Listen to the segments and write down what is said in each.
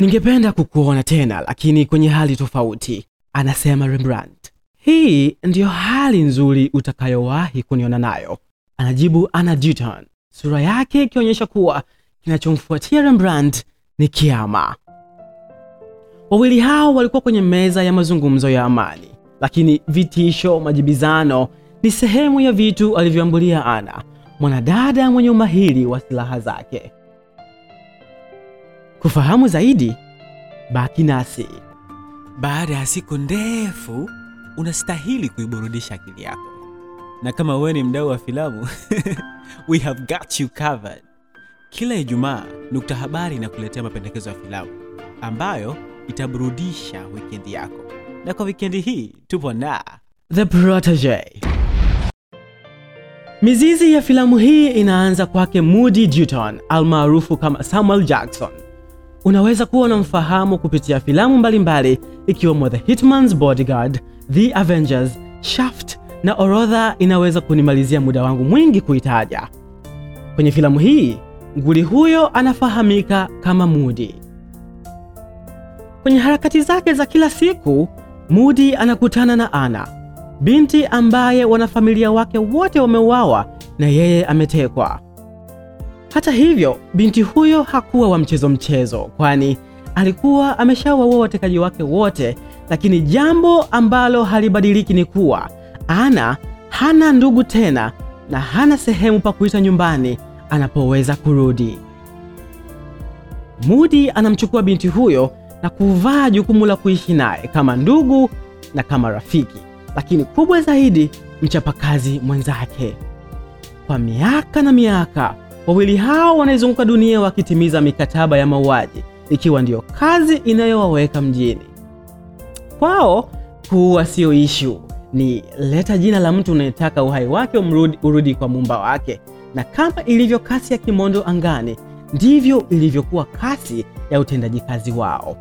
Ningependa kukuona tena, lakini kwenye hali tofauti, anasema Rembrandt. Hii ndiyo hali nzuri utakayowahi kuniona nayo, anajibu Anna Dutton, sura yake ikionyesha kuwa kinachomfuatia Rembrandt ni kiama. Wawili hao walikuwa kwenye meza ya mazungumzo ya amani, lakini vitisho, majibizano ni sehemu ya vitu alivyoambulia Ana, mwanadada mwenye umahiri wa silaha zake. Kufahamu zaidi, baki nasi. Baada ya siku ndefu, unastahili kuiburudisha akili yako, na kama wewe ni mdau wa filamu we have got you covered. Kila Ijumaa Nukta Habari inakuletea mapendekezo ya filamu ambayo itaburudisha wikendi yako, na kwa wikendi hii tupo na The Protege. Mizizi ya filamu hii inaanza kwake Moody Dutton almaarufu kama Samuel Jackson. Unaweza kuwa unamfahamu kupitia filamu mbalimbali ikiwemo The Hitman's Bodyguard, The Avengers, Shaft na orodha inaweza kunimalizia muda wangu mwingi kuitaja. Kwenye filamu hii nguli huyo anafahamika kama Moody. Kwenye harakati zake za kila siku, Moody anakutana na Anna, binti ambaye wanafamilia wake wote wameuawa na yeye ametekwa. Hata hivyo, binti huyo hakuwa wa mchezo mchezo, kwani alikuwa ameshawaua watekaji wake wote, lakini jambo ambalo halibadiliki ni kuwa Ana hana ndugu tena na hana sehemu pa kuita nyumbani anapoweza kurudi. Mudi anamchukua binti huyo na kuvaa jukumu la kuishi naye kama ndugu na kama rafiki, lakini kubwa zaidi, mchapakazi mwenzake. Kwa miaka na miaka, wawili hao wanaizunguka dunia wakitimiza mikataba ya mauaji, ikiwa ndiyo kazi inayowaweka mjini. Kwao kuua sio ishu, ni leta jina la mtu unayetaka uhai wake umrudi, urudi kwa muumba wake. Na kama ilivyo kasi ya kimondo angani, ndivyo ilivyokuwa kasi ya utendaji kazi wao.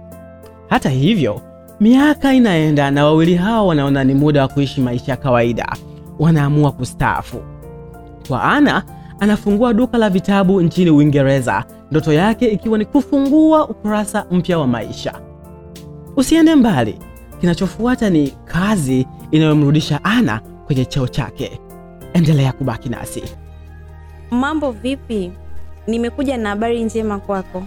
Hata hivyo, miaka inaenda na wawili hao wanaona ni muda wa kuishi maisha ya kawaida, wanaamua kustaafu. Kwa Anna, anafungua duka la vitabu nchini Uingereza, ndoto yake ikiwa ni kufungua ukurasa mpya wa maisha. Usiende mbali, kinachofuata ni kazi inayomrudisha Anna kwenye cheo chake. Endelea kubaki nasi. Mambo vipi? Nimekuja na habari njema kwako.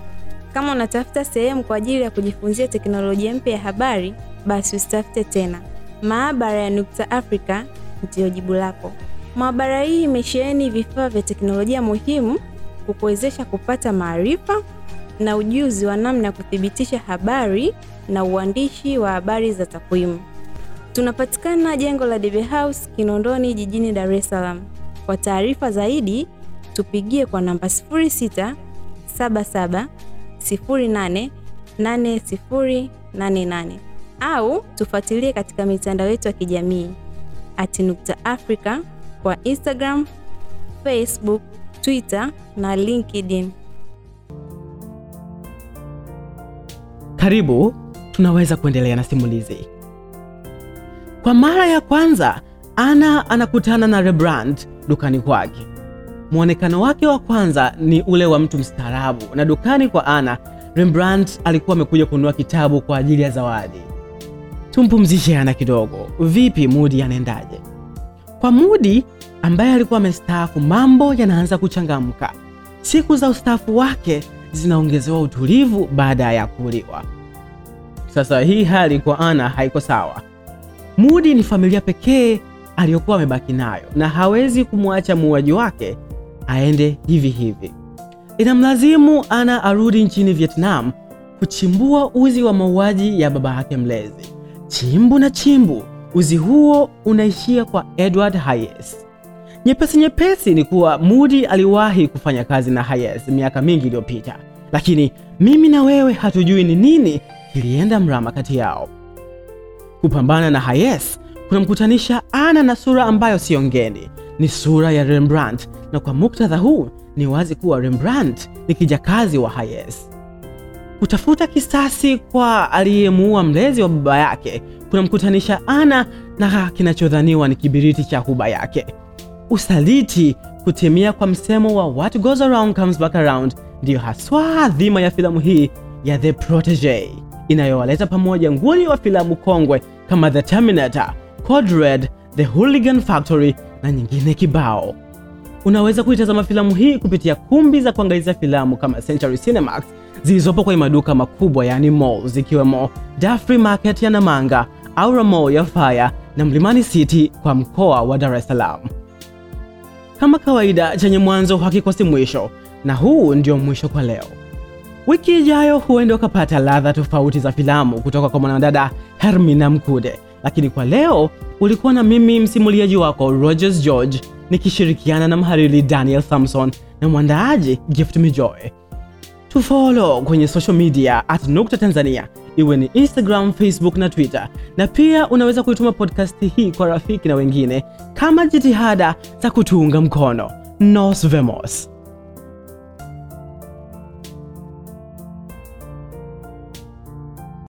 Kama unatafuta sehemu kwa ajili ya kujifunzia teknolojia mpya ya habari, basi usitafute tena. Maabara ya Nukta Africa ndiyo jibu lako. Maabara hii imesheheni vifaa vya teknolojia muhimu kukuwezesha kupata maarifa na ujuzi wa namna ya kuthibitisha habari na uandishi wa habari za takwimu. Tunapatikana jengo la Debe House Kinondoni jijini Dar es Salaam. Kwa taarifa zaidi tupigie kwa namba 0677088088 au tufuatilie katika mitandao yetu ya kijamii Nukta Africa kwa Instagram, Facebook, Twitter na LinkedIn. Karibu, tunaweza kuendelea na simulizi. Kwa mara ya kwanza, Ana anakutana na Rebrand dukani kwake. Mwonekano wake wa kwanza ni ule wa mtu mstaarabu, na dukani kwa Ana, Rembrandt alikuwa amekuja kununua kitabu kwa ajili ya zawadi. Tumpumzishe Ana kidogo. Vipi, mudi anaendaje? Kwa Mudi ambaye alikuwa amestaafu, mambo yanaanza kuchangamka. Siku za ustaafu wake zinaongezewa utulivu baada ya kuuliwa. Sasa hii hali kwa Ana haiko sawa. Mudi ni familia pekee aliyokuwa amebaki nayo na hawezi kumwacha muuaji wake aende hivi hivi. Inamlazimu Ana arudi nchini Vietnam kuchimbua uzi wa mauaji ya baba yake mlezi. Chimbu na chimbu, uzi huo unaishia kwa Edward Hayes. Nyepesi nyepesi ni kuwa Moody aliwahi kufanya kazi na Hayes miaka mingi iliyopita, lakini mimi na wewe hatujui ni nini kilienda mrama kati yao. Kupambana na Hayes kunamkutanisha Ana na sura ambayo siyo ngeni, ni sura ya Rembrandt, na kwa muktadha huu ni wazi kuwa Rembrandt ni kijakazi wa Hayes. Kutafuta kisasi kwa aliyemuua mlezi wa baba yake kunamkutanisha Ana na kinachodhaniwa ni kibiriti cha huba yake. Usaliti kutimia kwa msemo wa what goes around comes back around ndiyo haswa dhima ya filamu hii ya The Protege inayowaleta pamoja nguli wa filamu kongwe kama The Terminator, Code Red, The Hooligan Factory na nyingine kibao. Unaweza kuitazama filamu hii kupitia kumbi za kuangalizia filamu kama Century Cinemax zilizopo kwenye maduka makubwa yani malls zikiwemo Dafri Market ya Namanga, Aura Mall ya Faya na Mlimani City kwa mkoa wa Dar es Salaam. Kama kawaida, chenye mwanzo hakikosi mwisho, na huu ndio mwisho kwa leo. Wiki ijayo huenda ukapata ladha tofauti za filamu kutoka kwa mwanadada Hermina Mkude, lakini kwa leo ulikuwa na mimi msimuliaji wako Rogers George nikishirikiana na mhariri Daniel Samson na mwandaaji Gift Mijoy. Tufollow kwenye social media at Nukta Tanzania, iwe ni Instagram, Facebook na Twitter, na pia unaweza kuituma podcast hii kwa rafiki na wengine kama jitihada za kutuunga mkono. Nos vemos.